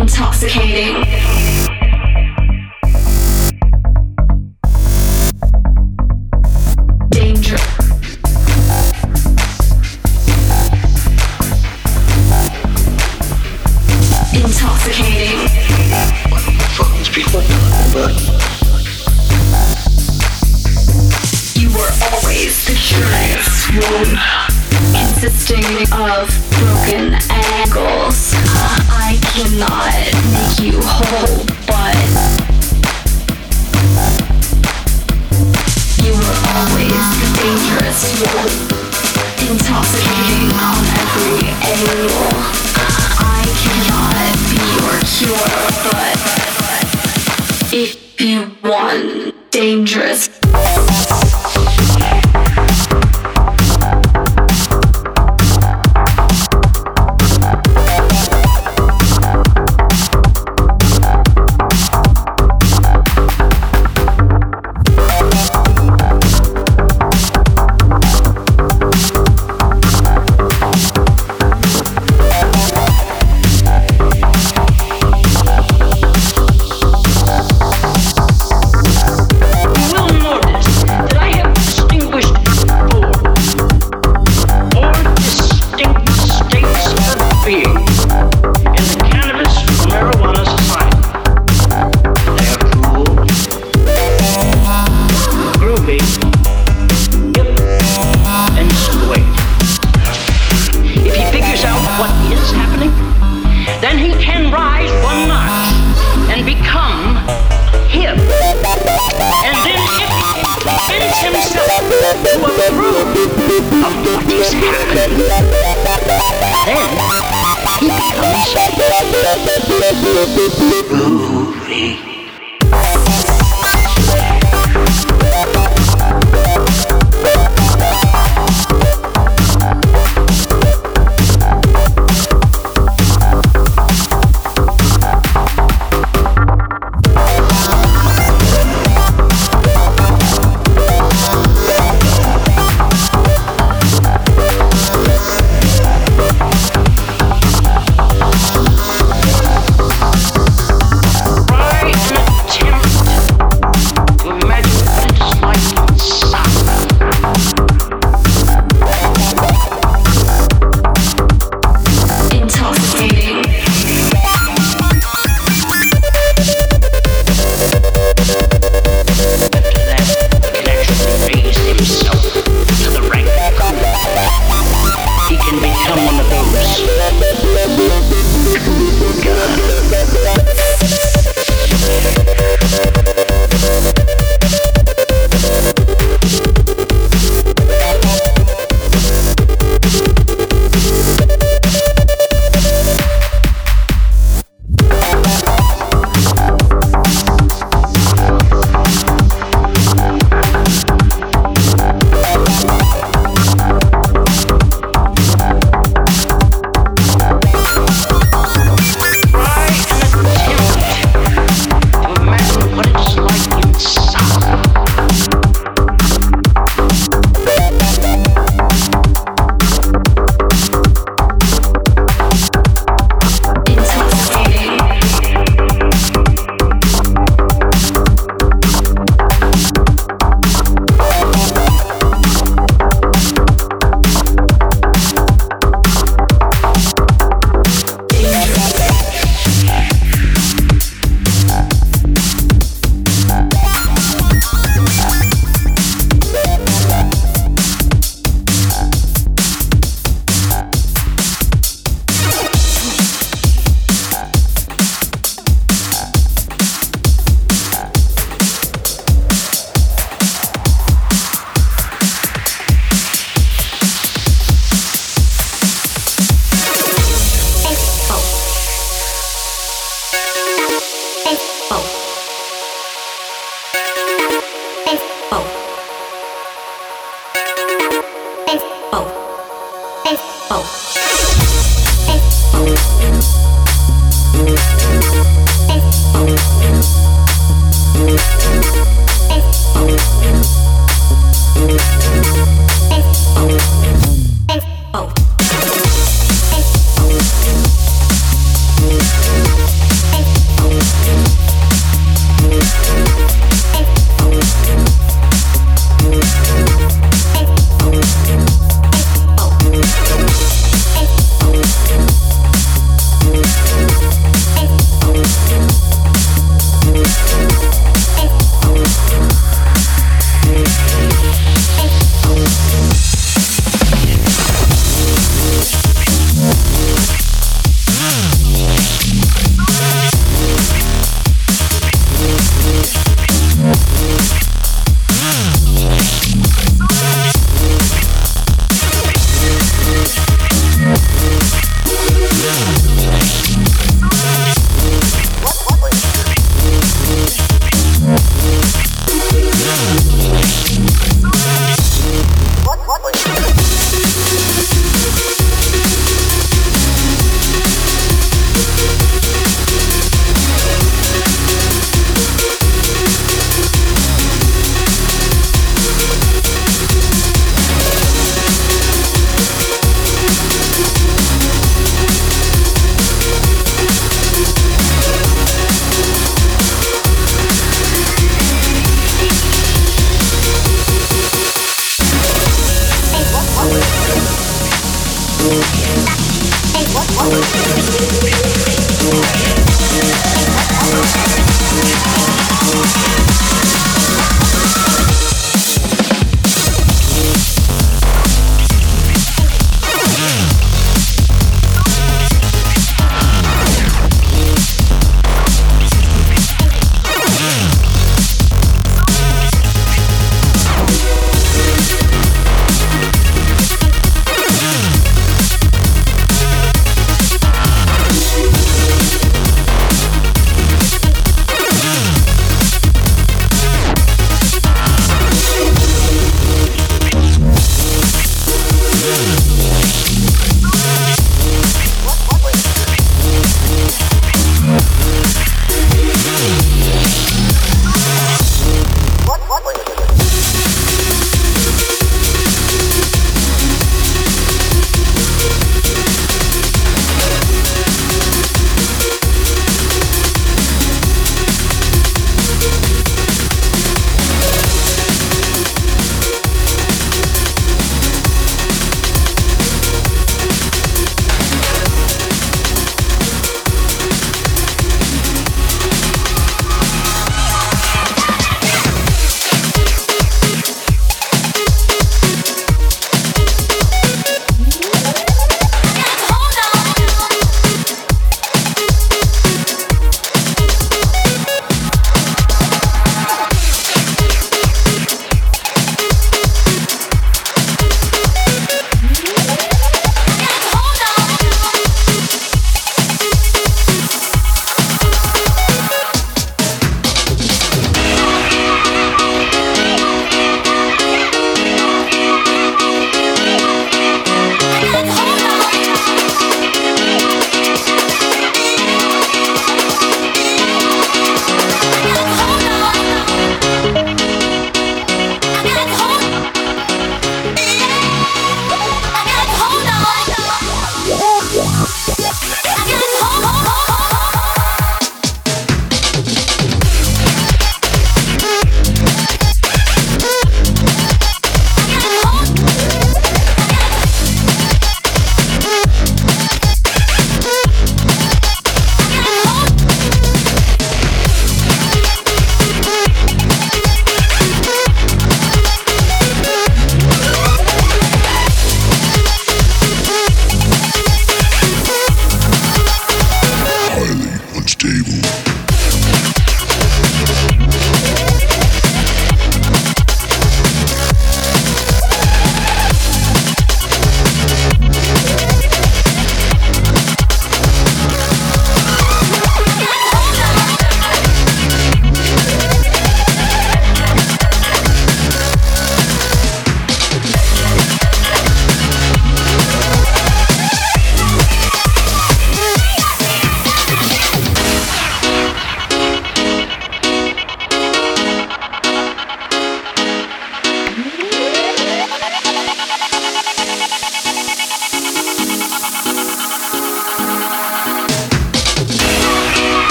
intoxicating.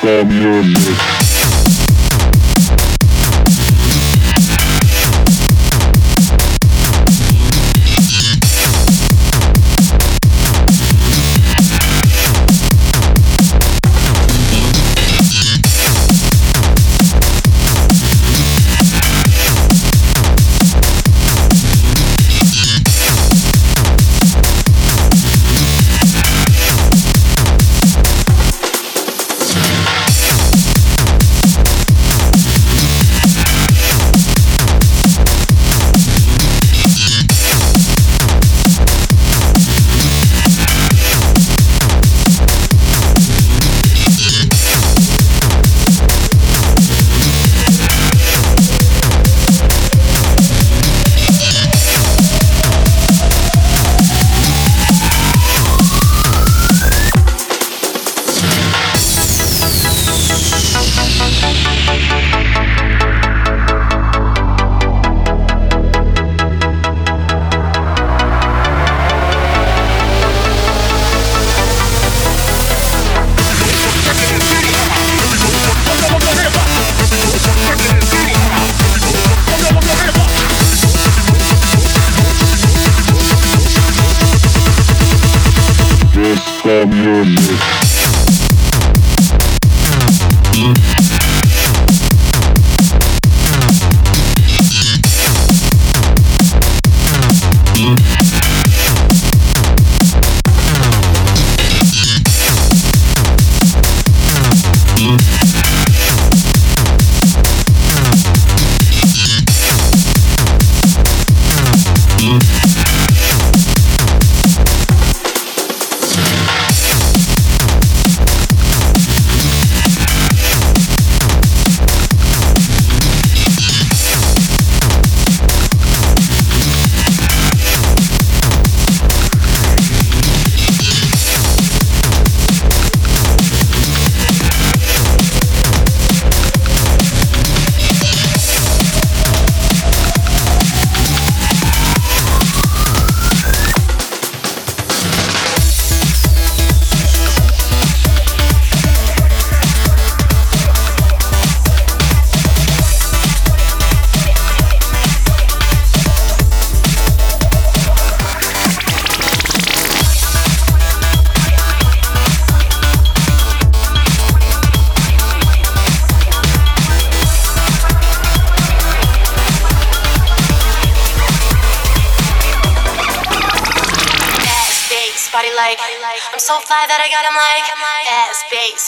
from your on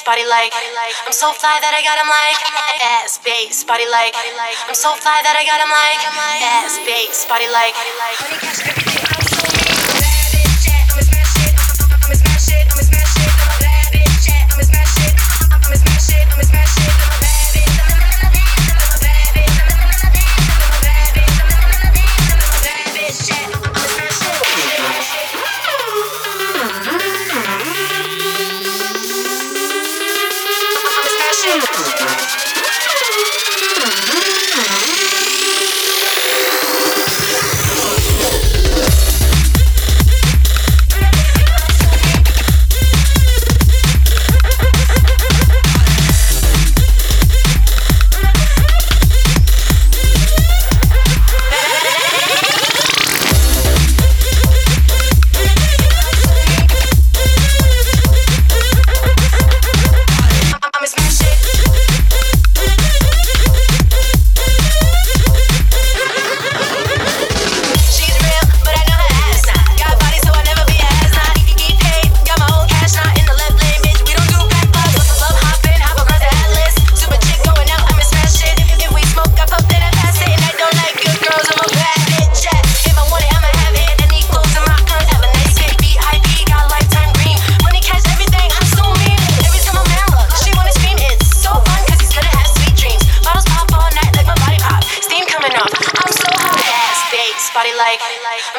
body like. I'm so fly that I got him like. Ass bass, body like. I'm so fly that I got him like. Ass bass, body like.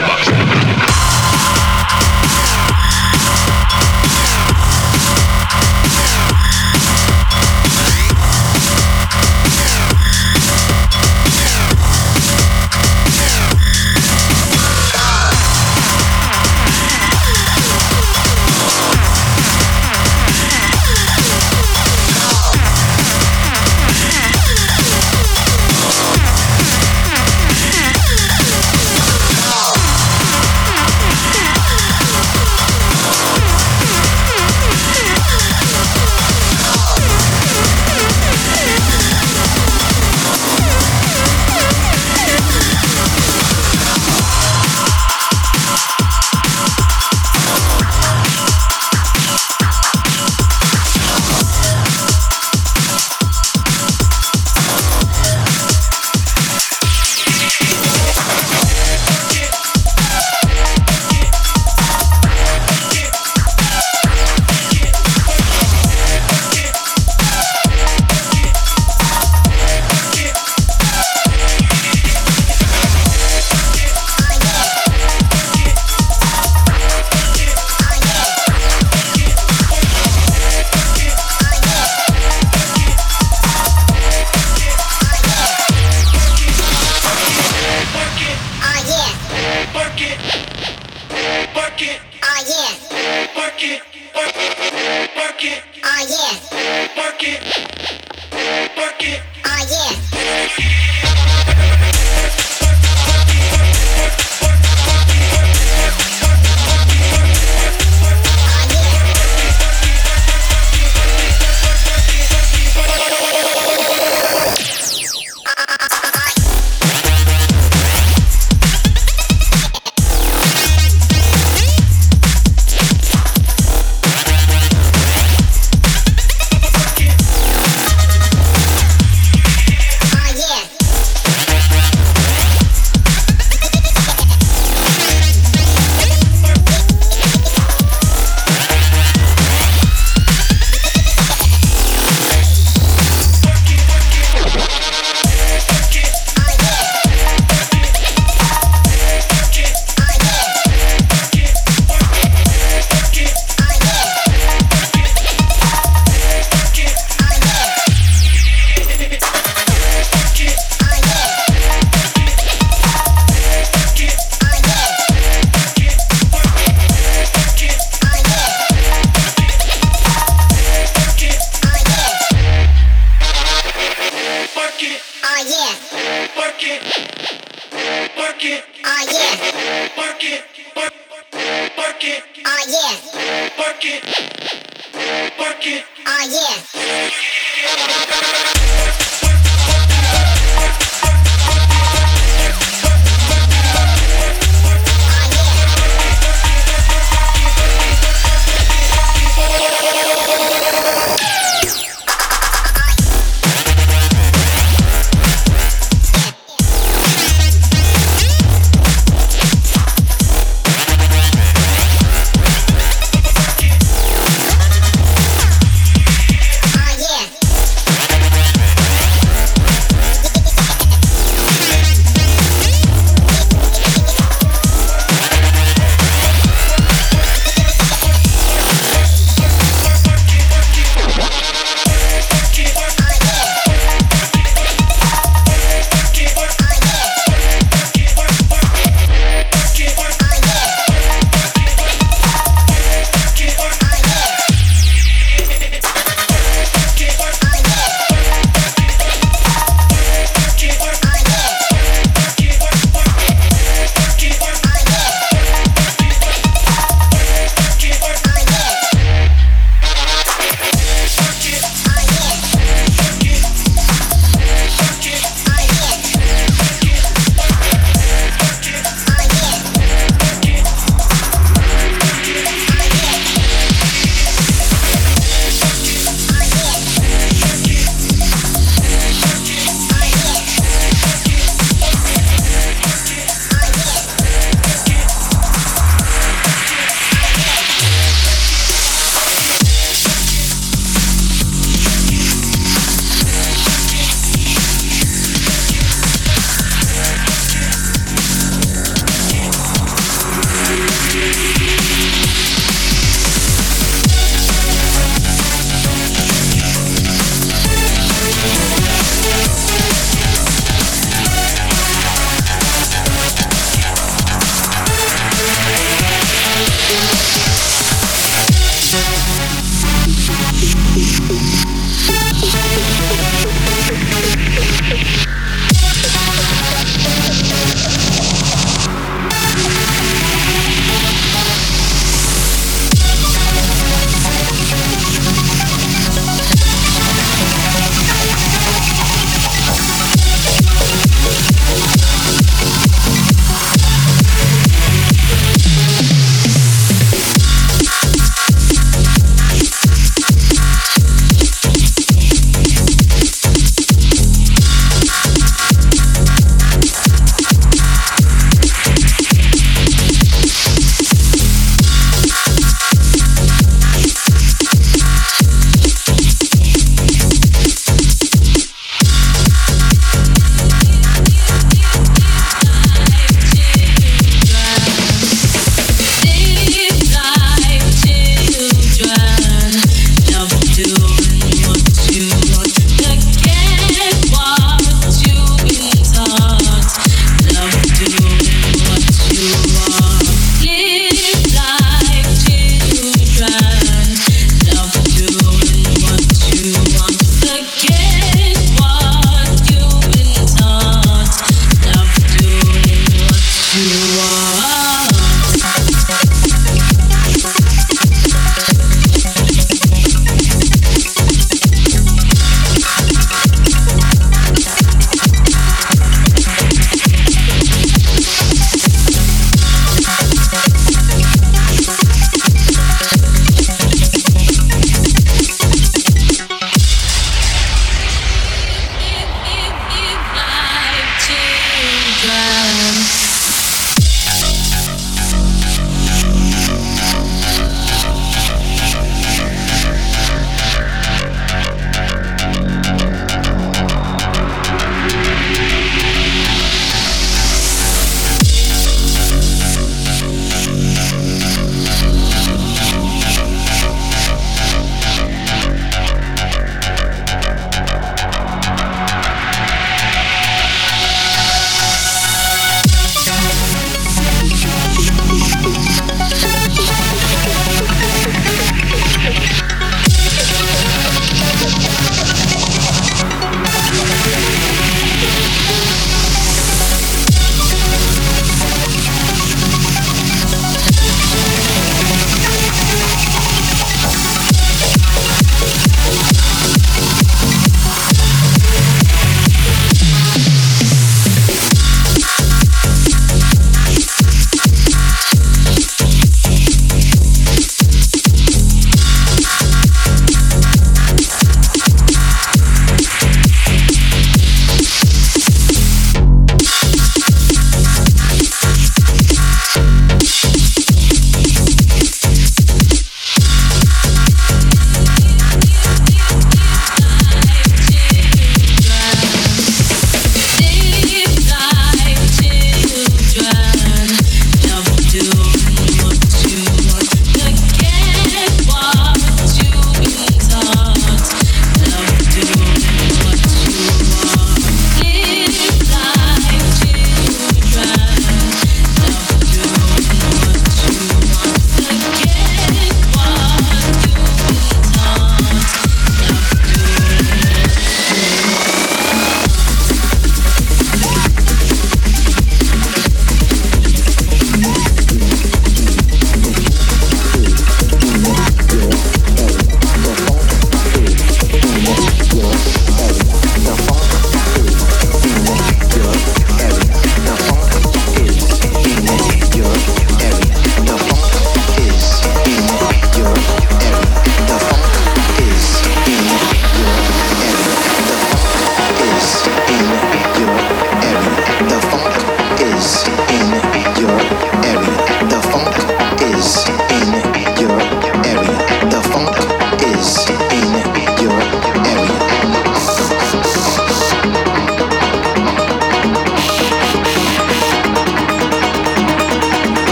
Bombax.